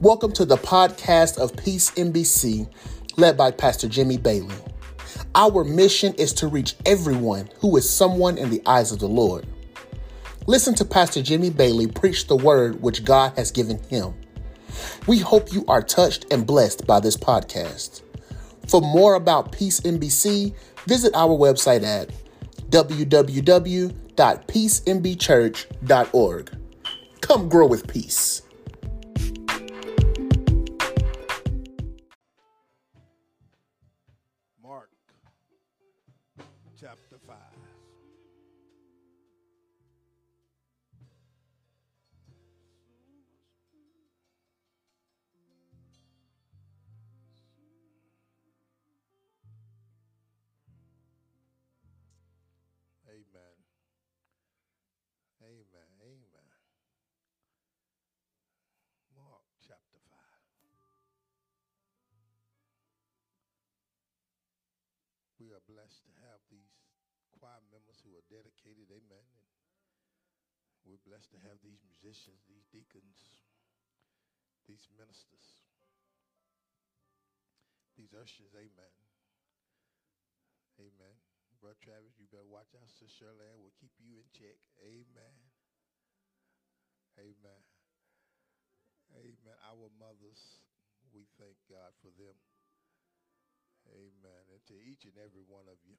Welcome to the podcast of Peace MBC, led by Pastor Jimmy Bailey. Our mission is to reach everyone who is someone in the eyes of the Lord. Listen to Pastor Jimmy Bailey preach the word which God has given him. We hope you are touched and blessed by this podcast. For more about Peace MBC, visit our website at www.peacembchurch.org. Come grow with peace. Blessed to have these choir members who are dedicated. Amen. And we're blessed to have these musicians, these deacons, these ministers, these ushers. Amen. Amen. Brother Travis, you better watch out. Sister Shirley will keep you in check. Amen. Amen. Amen. Our mothers, we thank God for them. Amen. And to each and every one of you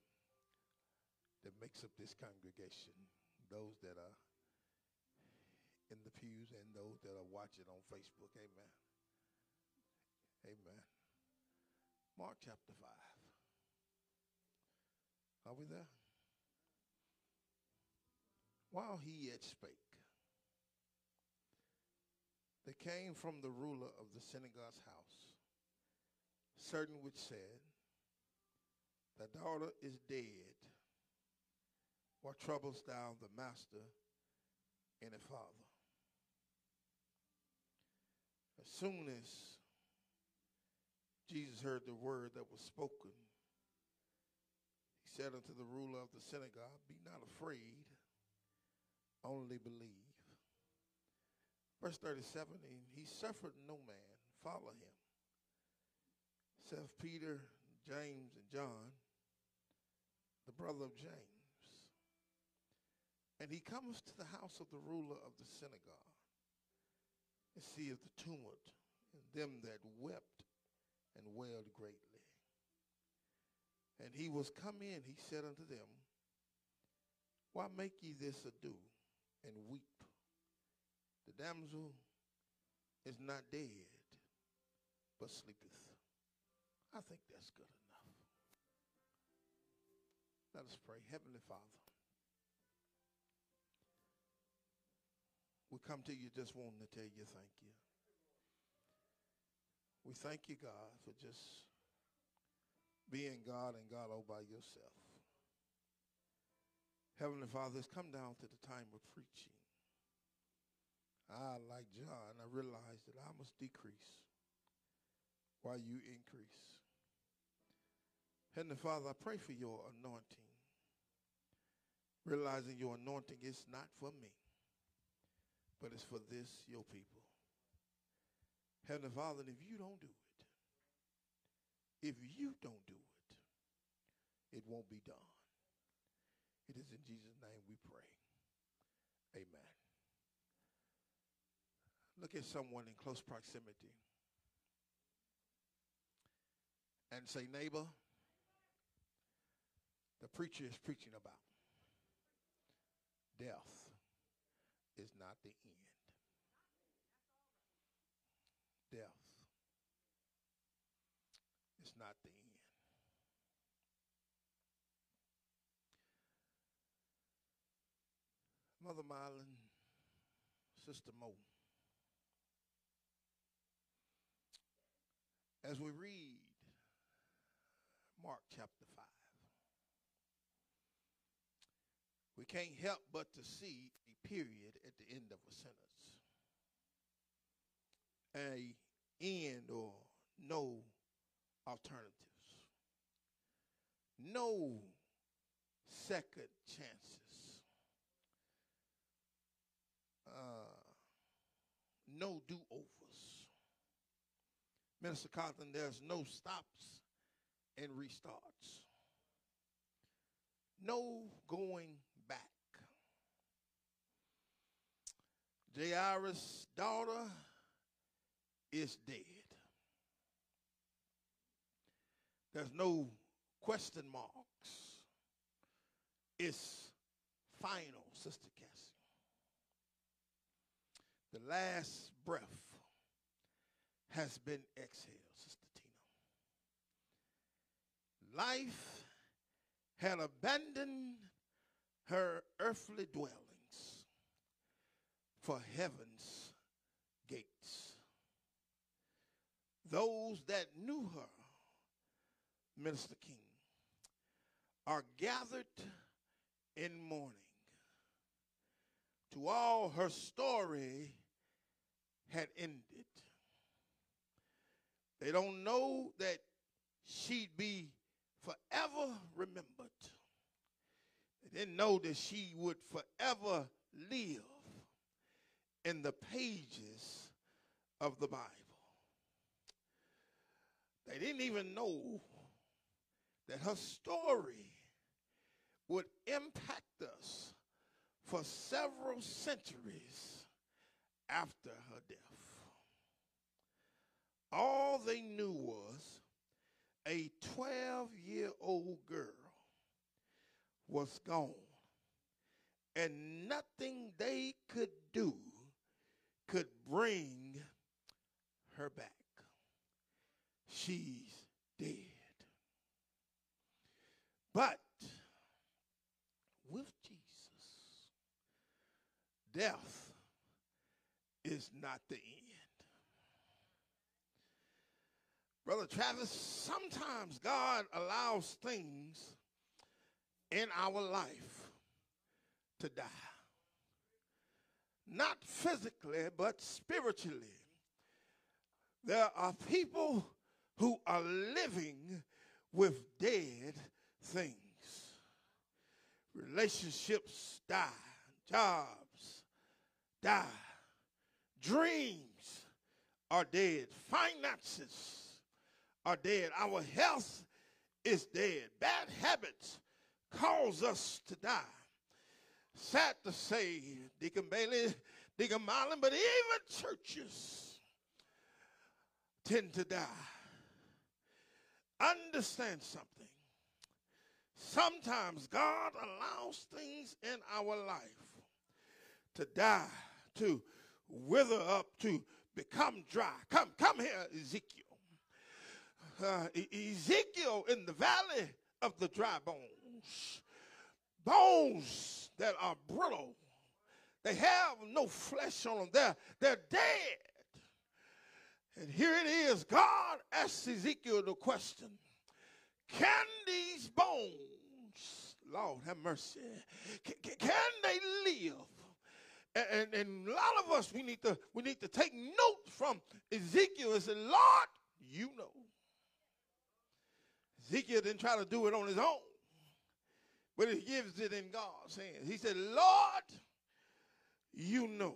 that makes up this congregation, those that are in the pews and those that are watching on Facebook. Amen. Amen. Mark chapter 5. Are we there? While he yet spake, there came from the ruler of the synagogue's house certain which said, The daughter is dead. What troubles thou the master and the father? As soon as Jesus heard the word that was spoken, he said unto the ruler of the synagogue, Be not afraid, only believe. Verse 37 And he suffered no man follow him, save Peter, James, and John, the brother of James. And he comes to the house of the ruler of the synagogue, and seeth the tumult, and them that wept and wailed greatly. And he was come in, he said unto them, Why make ye this ado and weep? The damsel is not dead, but sleepeth. I think that's good enough. Let us pray. Heavenly Father, we come to you just wanting to tell you thank you. We thank you, God, for just being God and God all by yourself. Heavenly Father, it's come down to the time of preaching. I, like John, I realize that I must decrease while you increase. Heavenly Father, I pray for your anointing, realizing your anointing is not for me, but it's for this, your people. Heavenly Father, if you don't do it, if you don't do it, it won't be done. It is in Jesus' name we pray. Amen. Look at someone in close proximity and say, neighbor, the preacher is preaching about death is not the end. Death is not the end. Mother Marlin, Sister Mo. As we read Mark chapter 5, we can't help but to see period at the end of a sentence. A end or no alternatives. No second chances. Uh, no do overs. Minister Carlton, there's no stops and restarts. No going back. Jairus' daughter is dead. There's no question marks. It's final, Sister Cassie. The last breath has been exhaled, Sister Tina. Life had abandoned her earthly dwellings for heaven's gates. Those that knew her, Minister King, are gathered in mourning. To all her story had ended. They don't know that she'd be forever remembered. They didn't know that she would forever live in the pages of the Bible. They didn't even know that her story would impact us for several centuries after her death. All they knew was a 12 year old girl was gone, and nothing they could do could bring her back. She's dead. But with Jesus, death is not the end. Brother Travis, sometimes God allows things in our life to die. Not physically, but spiritually. There are people who are living with dead things. Relationships die, jobs die, dreams are dead, finances are dead, our health is dead, bad habits cause us to die. Sad to say, Deacon Bailey, Deacon Marlin, but even churches tend to die. Understand something. Sometimes God allows things in our life to die, to wither up, to become dry. Come, come here, Ezekiel. Uh, Ezekiel in the valley of the dry bones. Bones that are brittle. They have no flesh on them. They're, they're dead. And here it is. God asks Ezekiel the question Can these bones, Lord have mercy, can, can they live? And, and, a lot of us we need to we need to take note from Ezekiel and say, Lord, you know. Ezekiel didn't try to do it on his own, but he gives it in God's hands. He said, Lord, you know.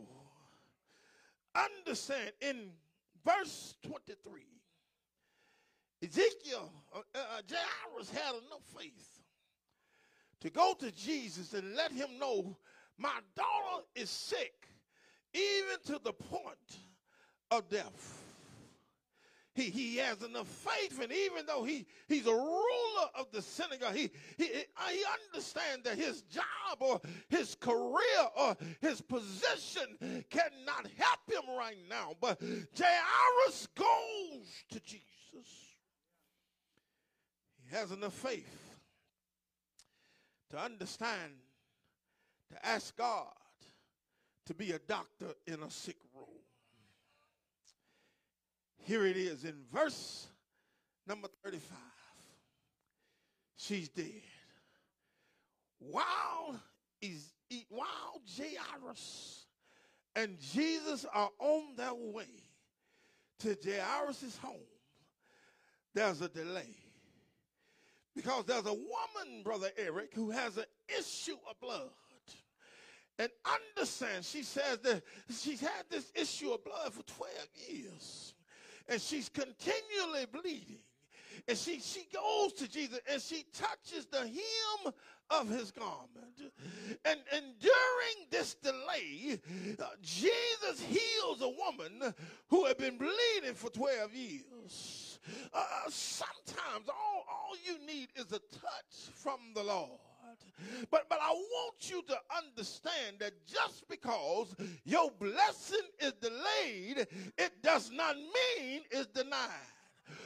Understand in verse 23, Ezekiel, uh, uh, Jairus had enough faith to go to Jesus and let him know my daughter is sick, even to the point of death. He, he has enough faith, and even though he, he's a ruler of the synagogue, he, he, he understands that his job or his career or his position cannot help him right now. But Jairus goes to Jesus. He has enough faith to understand, to ask God to be a doctor in a sick room. Here it is in verse number 35. She's dead. While, is, while Jairus and Jesus are on their way to Jairus' home, there's a delay. Because there's a woman, Brother Eric, who has an issue of blood. And understand, she says that she's had this issue of blood for 12 years. And she's continually bleeding. And she, she goes to Jesus and she touches the hem of his garment. And, and during this delay, uh, Jesus heals a woman who had been bleeding for 12 years. Uh, sometimes all, all you need is a touch from the Lord. But but I want you to understand that just because your blessing is delayed, it does not mean it's denied.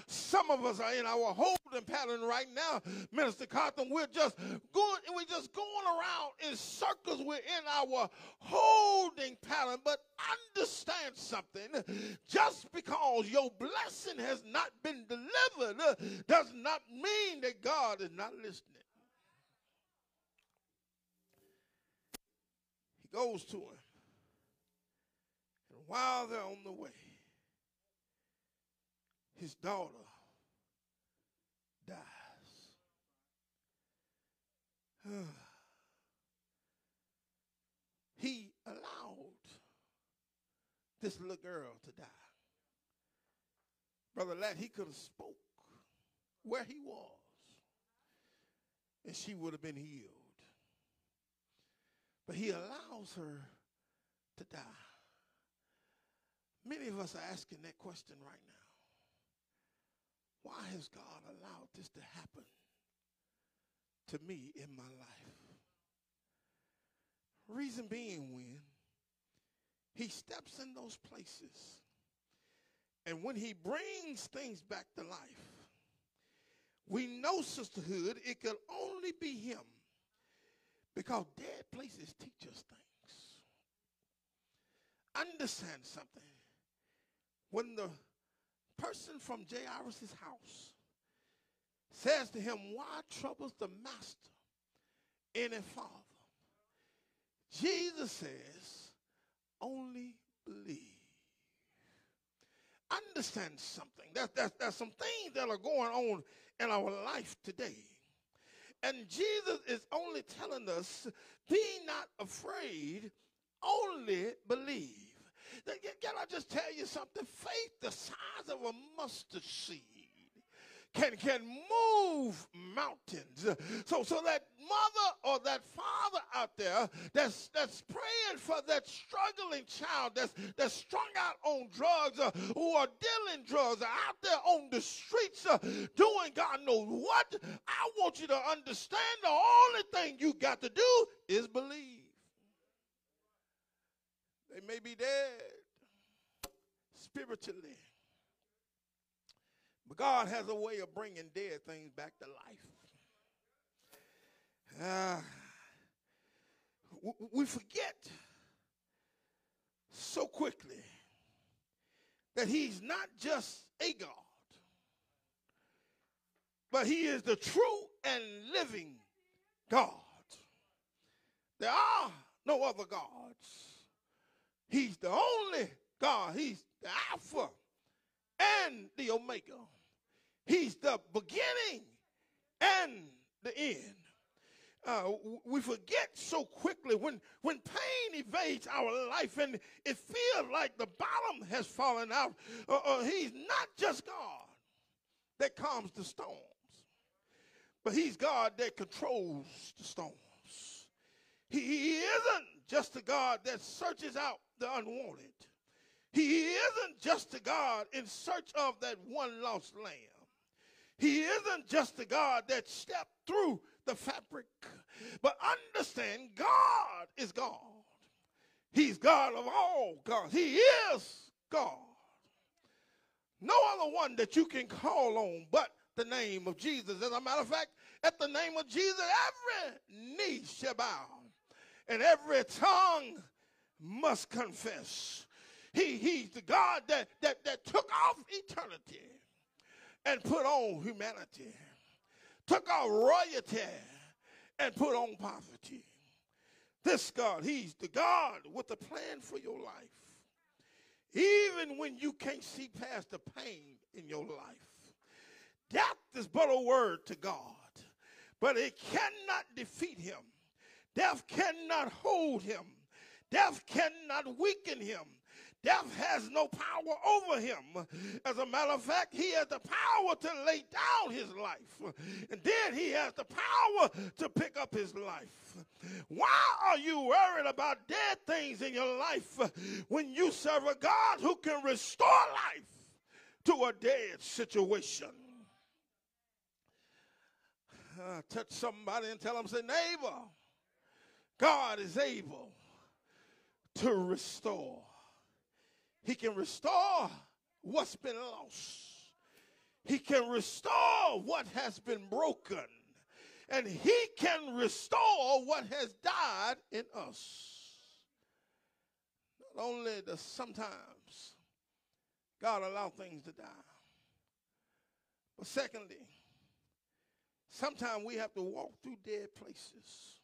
Some of us are in our holding pattern right now, Minister Carlton. We're just going, we're just going around in circles. We're in our holding pattern. But understand something. Just because your blessing has not been delivered does not mean that God is not listening. He goes to him. And while they're on the way, his daughter dies. he allowed this little girl to die. Brother Latt, he could have spoke where he was, and she would have been healed. But he allows her to die. Many of us are asking that question right now. Why has God allowed this to happen to me in my life? Reason being, when he steps in those places and when he brings things back to life, we know, sisterhood, it could only be him because dead places teach us things. Understand something. When the person from Jairus' house says to him, Why troubles the master any father? Jesus says, Only believe. Understand something. There's, there's, there's some things that are going on in our life today. And Jesus is only telling us, Be not afraid, only believe. Can I just tell you something? Faith the size of a mustard seed can can move mountains. So so that mother or that father out there that's that's praying for that struggling child that's that's strung out on drugs uh, who are dealing drugs out there on the streets uh, doing God knows what. I want you to understand the only thing you got to do is believe. They may be dead spiritually. But God has a way of bringing dead things back to life. Uh, we forget so quickly that He's not just a God, but He is the true and living God. There are no other gods. He's the only God. He's the Alpha and the Omega. He's the beginning and the end. Uh, we forget so quickly when, when pain evades our life and it feels like the bottom has fallen out. Uh, uh, he's not just God that calms the storms, but he's God that controls the storms. He, he isn't just a God that searches out the unwanted. He isn't just a God in search of that one lost lamb. He isn't just the God that stepped through the fabric. But understand, God is God. He's God of all gods. He is God. No other one that you can call on but the name of Jesus. As a matter of fact, at the name of Jesus, every knee shall bow and every tongue must confess. He, he's the God that, that, that took off eternity and put on humanity, took off royalty and put on poverty. This God, He's the God with a plan for your life. Even when you can't see past the pain in your life, death is but a word to God, but it cannot defeat Him. Death cannot hold Him. Death cannot weaken Him. Death has no power over him. As a matter of fact, he has the power to lay down his life. And then he has the power to pick up his life. Why are you worried about dead things in your life when you serve a God who can restore life to a dead situation? Uh, touch somebody and tell them, say, neighbor, God is able to restore. He can restore what's been lost. He can restore what has been broken. And he can restore what has died in us. Not only does sometimes God allow things to die, but secondly, sometimes we have to walk through dead places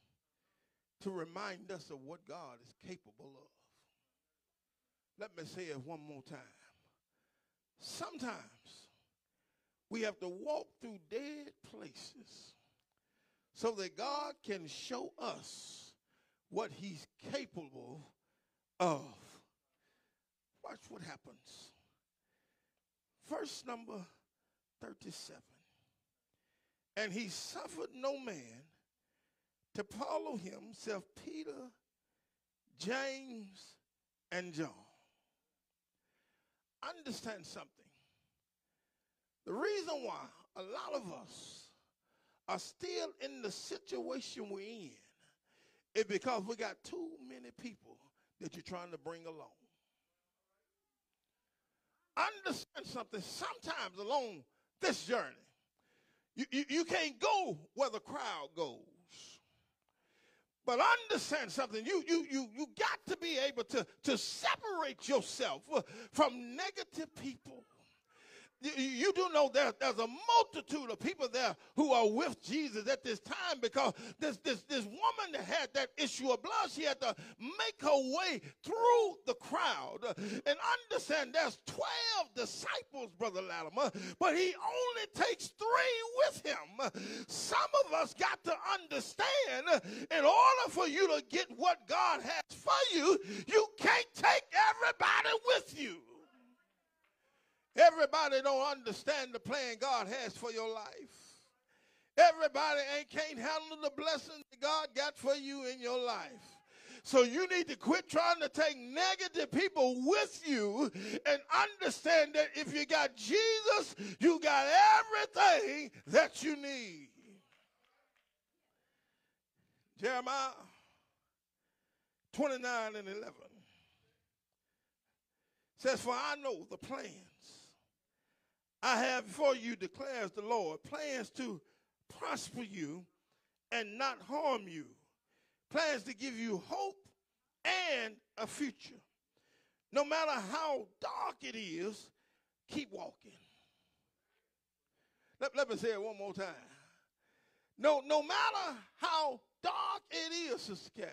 to remind us of what God is capable of. Let me say it one more time. Sometimes we have to walk through dead places so that God can show us what he's capable of. Watch what happens. Verse number 37. And he suffered no man to follow him, except Peter, James, and John. Understand something. The reason why a lot of us are still in the situation we're in is because we got too many people that you're trying to bring along. Understand something. Sometimes along this journey, you, you, you can't go where the crowd goes. But understand something. You, you, you, you got to be able to, to separate yourself uh, from negative people you do know there, there's a multitude of people there who are with Jesus at this time because this, this, this woman that had that issue of blood, she had to make her way through the crowd. And understand there's 12 disciples, Brother Latimer, but he only takes three with him. Some of us got to understand in order for you to get what God has for you, you can't take everybody with you. Everybody don't understand the plan God has for your life. Everybody ain't can't handle the blessings that God got for you in your life. So you need to quit trying to take negative people with you and understand that if you got Jesus, you got everything that you need. Jeremiah 29 and 11 says, For I know the plan I have for you, declares the Lord, plans to prosper you and not harm you, plans to give you hope and a future. No matter how dark it is, keep walking. Let, let me say it one more time. No, no matter how dark it is, Sister Cal,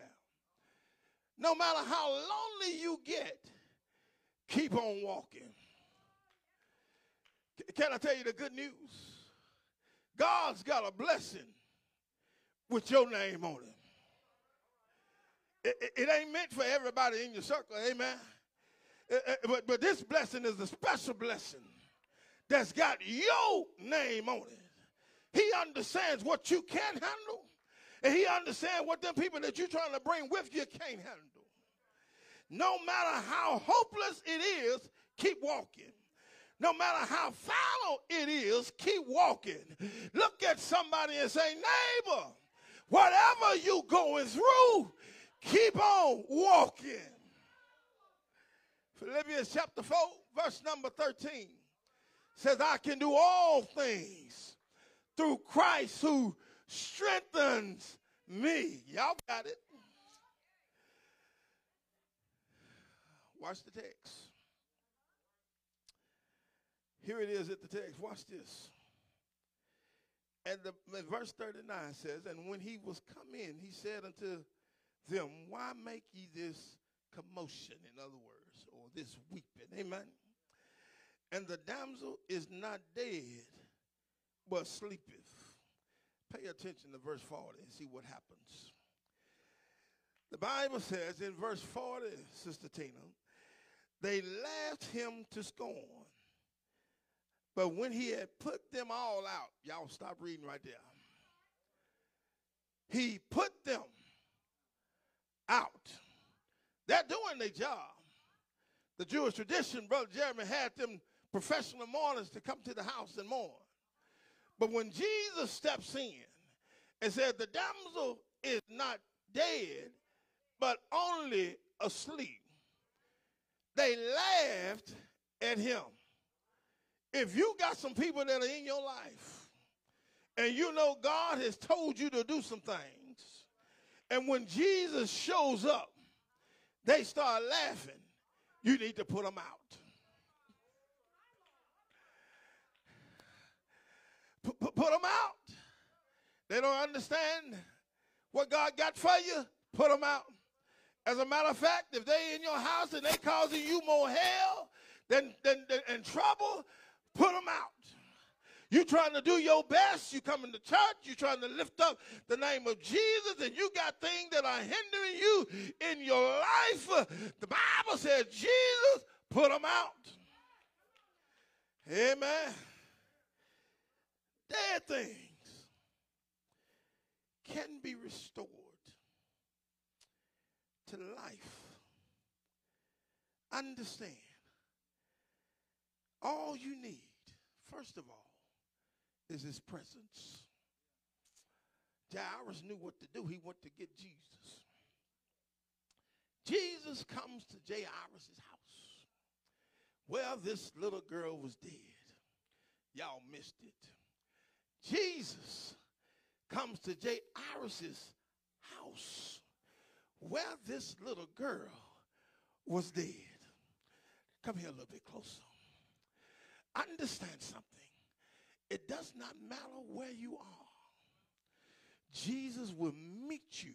no matter how lonely you get, keep on walking. Can I tell you the good news? God's got a blessing with your name on it. It, it, ain't meant for everybody in your circle, amen. Uh, uh, but, but this blessing is a special blessing that's got your name on it. He understands what you can handle, and he understands what them people that you're trying to bring with you can't handle. No matter how hopeless it is, keep walking. No matter how foul it is, keep walking. Look at somebody and say, neighbor, whatever you going through, keep on walking. Philippians chapter 4, verse number 13 says, I can do all things through Christ who strengthens me. Y'all got it. Watch the text. Here it is at the text. Watch this. And the verse 39 says, And when he was come in, he said unto them, Why make ye this commotion, in other words, or this weeping? Amen. And the damsel is not dead, but sleepeth. Pay attention to verse 40 and see what happens. The Bible says in verse 40, Sister Tina, they laughed him to scorn. But when he had put them all out, y'all stop reading right there. He put them out. They're doing their job. The Jewish tradition, Brother Jeremy had them professional mourners to come to the house and mourn. But when Jesus steps in and said, The damsel is not dead, but only asleep, they laughed at him. If you got some people that are in your life and you know God has told you to do some things, and when Jesus shows up, they start laughing, you need to put them out. Put, put them out. They don't understand what God got for you. Put them out. As a matter of fact, if they in your house and they causing you more hell than, than, than and trouble, put them out. You trying to do your best. You coming to church. You trying to lift up the name of Jesus, and you got things that are hindering you in your life. The Bible says, Jesus, put them out. Amen. Dead things can be restored to life. Understand. All you need, first of all, is his presence. Jairus knew what to do. He went to get Jesus. Jesus comes to Jairus' house. Well, this little girl was dead. Y'all missed it. Jesus comes to Jairus' house where this little girl was dead. Come here a little bit closer. Understand something. It does not matter where you are. Jesus will meet you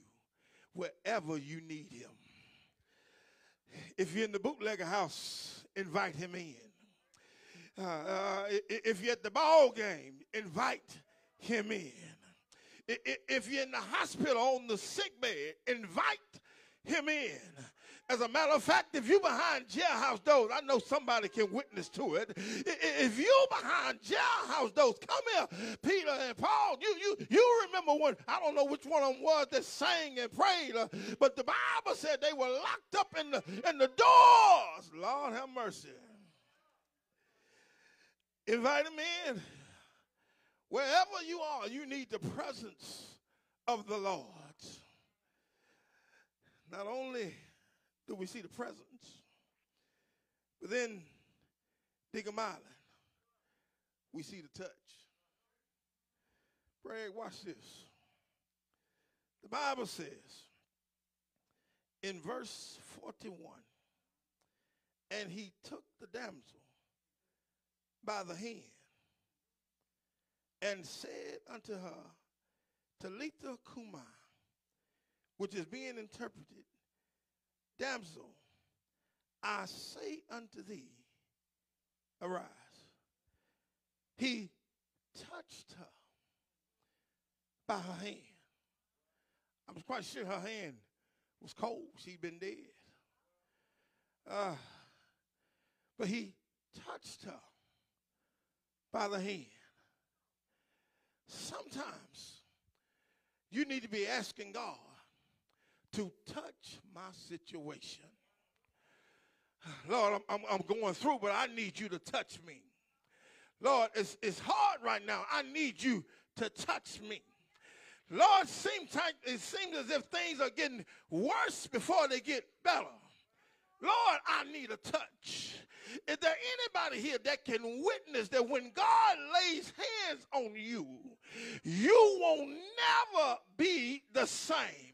wherever you need him. If you're in the bootlegger house, invite him in. Uh, uh, if you're at the ball game, invite him in. If you're in the hospital on the sick bed, invite him in. As a matter of fact, if you behind jailhouse doors, I know somebody can witness to it. If you behind jailhouse doors, come here, Peter and Paul. You you you remember when I don't know which one of them was that sang and prayed, uh, but the Bible said they were locked up in the in the doors. Lord have mercy. Invite them in. Wherever you are, you need the presence of the Lord. Not only do we see the presence, but then Diggum Island, we see the touch. Greg, watch this. The Bible says in verse 41 and he took the damsel by the hand and said unto her, Talitha Cumi, which is being interpreted, Damsel, I say unto thee, arise. He touched her by her hand. I'm quite sure her hand was cold. She'd been dead. Uh, but he touched her by the hand. Sometimes you need to be asking God to touch my situation. Lord, I'm, I'm, I'm, going through, but I need you to touch me. Lord, it's, it's hard right now. I need you to touch me. Lord, seems like, it seems as if things are getting worse before they get better. Lord, I need a touch. Is there anybody here that can witness that when God lays hands on you, you will never be the same?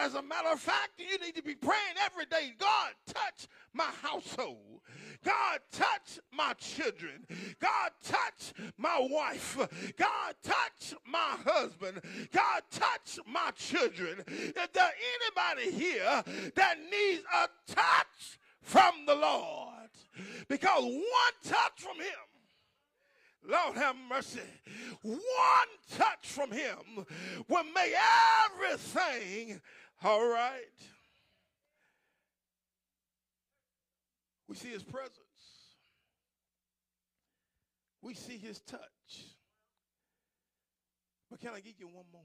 As a matter of fact, you need to be praying every day God, touch my household. God, touch my children. God, touch my wife. God, touch my husband. God, touch my children. Is there anybody here that needs a touch from the Lord? Because one touch from him Lord have mercy. One touch from him will make everything all right. We see his presence. We see his touch. But can I give you one more?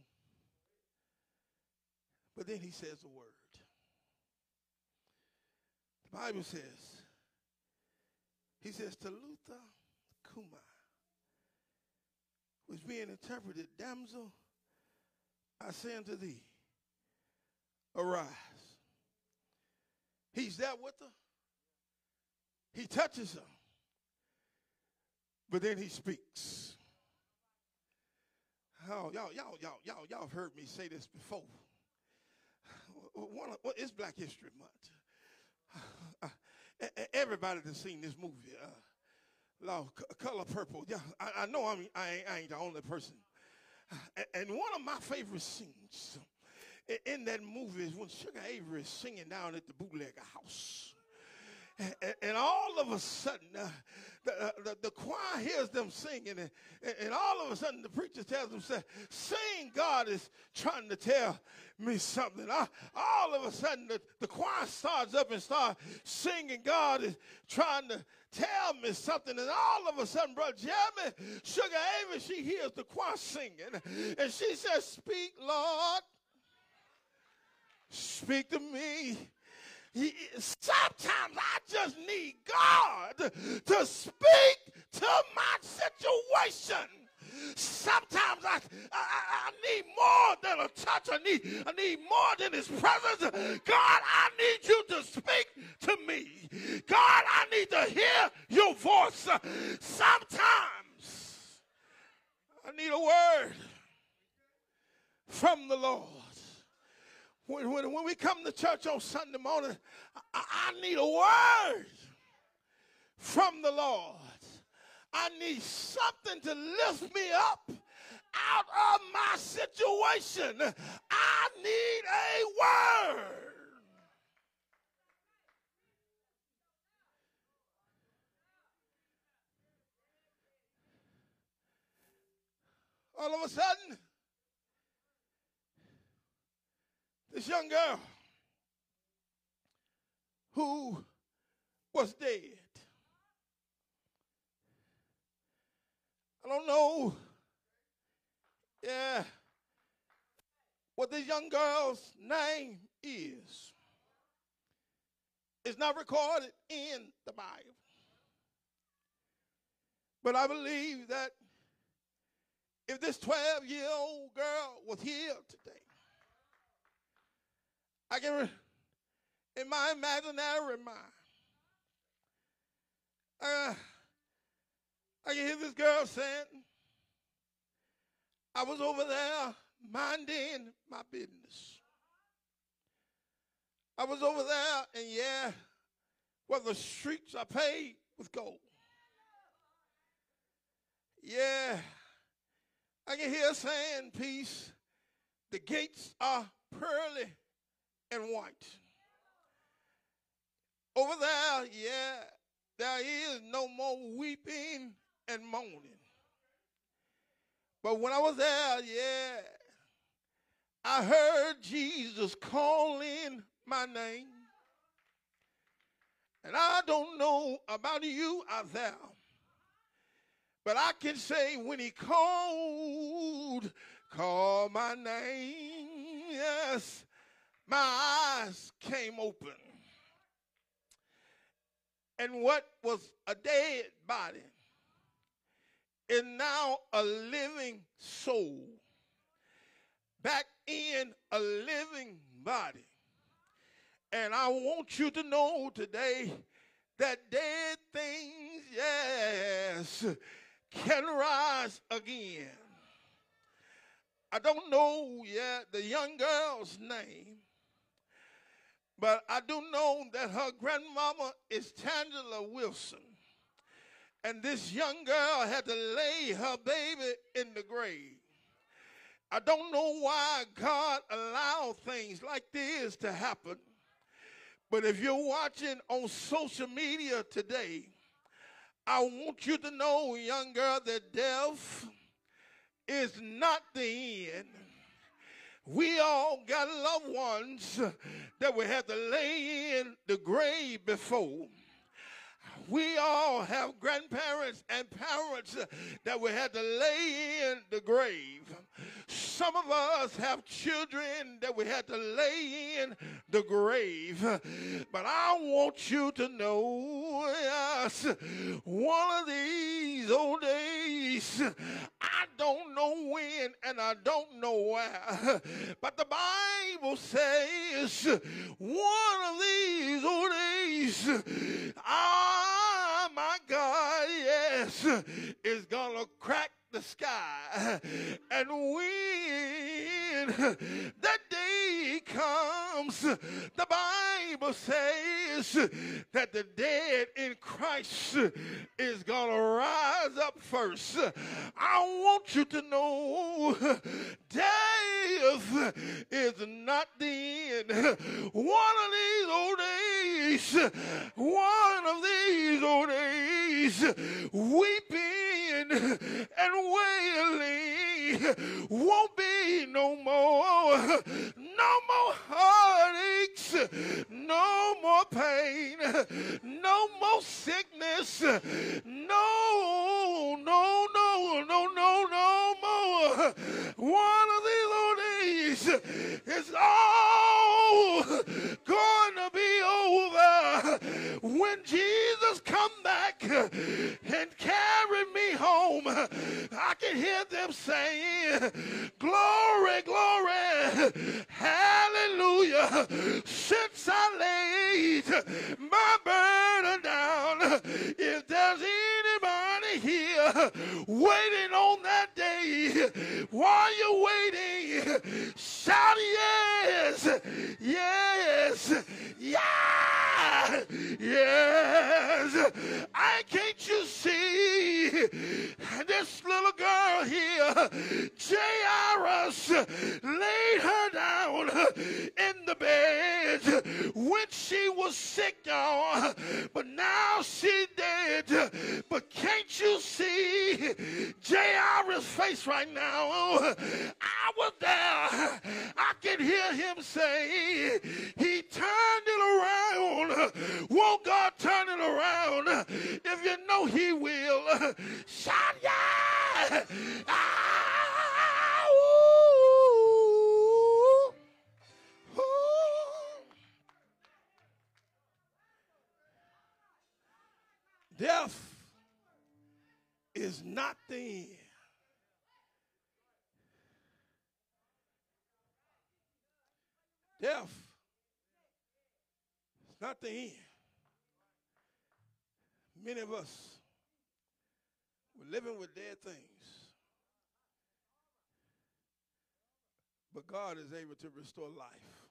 But then he says a word. The Bible says, he says, Talitha Kuma, which being interpreted, damsel, I say unto thee, arise. He's there with her. He touches her. But then he speaks. Oh, y'all, y'all, y'all, y'all, y'all have heard me say this before. One, well, it's Black History Month. Everybody that's seen this movie, uh, Color Purple. Yeah, I, I know I'm, I ain't, I ain't the only person. And one of my favorite scenes in that movie is when Shug Avery is singing down at the bootlegger house. And, and, all of a sudden, uh, the, uh, the, the, choir hears them singing, and, and, all of a sudden, the preacher tells them, say, Sing, God is trying to tell me something. I, all of a sudden, the, the choir starts up and starts singing, God is trying to tell me something. And all of a sudden, Brother Jeremy, Shug Avery, she hears the choir singing, and she says, Speak, Lord. Speak to me. He, Sometimes to speak to my situation. Sometimes I, I, I need more than a touch. I need, I need more than his presence. God, I need you to speak to me. God, I need to hear your voice. Sometimes I need a word from the Lord. When, when, when we come to church on Sunday morning, I, I need a word from the Lord. I need something to lift me up out of my situation. I need a word. All of a sudden, this young girl who was dead. I don't know, yeah, what this young girl's name is. It's not recorded in the Bible. But I believe that if this 12 year old girl was here today, I can, in my imaginary mind, uh, I can hear this girl saying, I was over there minding my business. I was over there, and yeah, where the streets are paved with gold. Yeah, I can hear saying, Peace, the gates are pearly and white. Over there, yeah, there is no more weeping and moaning. But when I was there, yeah, I heard Jesus calling my name. And I don't know about you out there, but I can say when he called, call my name, yes, my eyes came open. And what was a dead body is now a living soul back in a living body. And I want you to know today that dead things, yes, can rise again. I don't know yet the young girl's name, but I do know that her grandmama is Tangela Wilson. And this young girl had to lay her baby in the grave. I don't know why God allowed things like this to happen. But if you're watching on social media today, I want you to know, young girl, that death is not the end. We all got loved ones that we had to lay in the grave before. we all have grandparents and parents that we had to lay in the grave. Some of us have children that we had to lay in the grave. But I want you to know, yes, one of these old days, I don't know when and I don't know where, but the Bible says one of these days, ah, my God, yes, is gonna crack the sky. And when that day comes, the Bible says that the dead in Christ is going to rise up first. I want you to know death is not the end. One of these old days, one of these old days, weeping and wailing won't be no more. No more heartaches, no more pain, no more sickness. No, no, no, no, no, no more. One of these old days is all going to be over when Jesus come back and carry me home. I can hear them saying, Glory, glory, hallelujah. Since I laid my burden down, if there's here waiting on that day, while you're waiting, shout yes, yes, yeah, yes. I can't you see this little girl here, Jairus, laid her down in the bed when she was sick, y'all, but now she's dead. But can't you see Jairus' face right now? I was there. I can hear him say, He turned it around. Won't God turn it around? If you know He will, shout yeah! Ah. Death is not the end. Death not the end. Many of us we're living with dead things. But God is able to restore life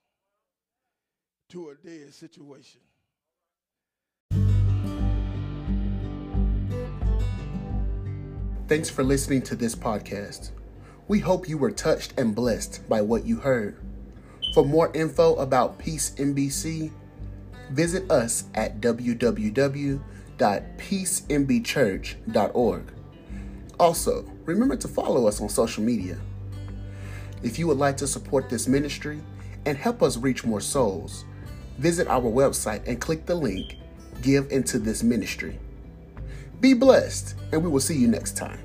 to a dead situation. Thanks for listening to this podcast. We hope you were touched and blessed by what you heard. For more info about Peace MBC, visit us at www.peacembchurch.org. Also, remember to follow us on social media. If you would like to support this ministry and help us reach more souls, visit our website and click the link Give into this ministry. Be blessed, and we will see you next time.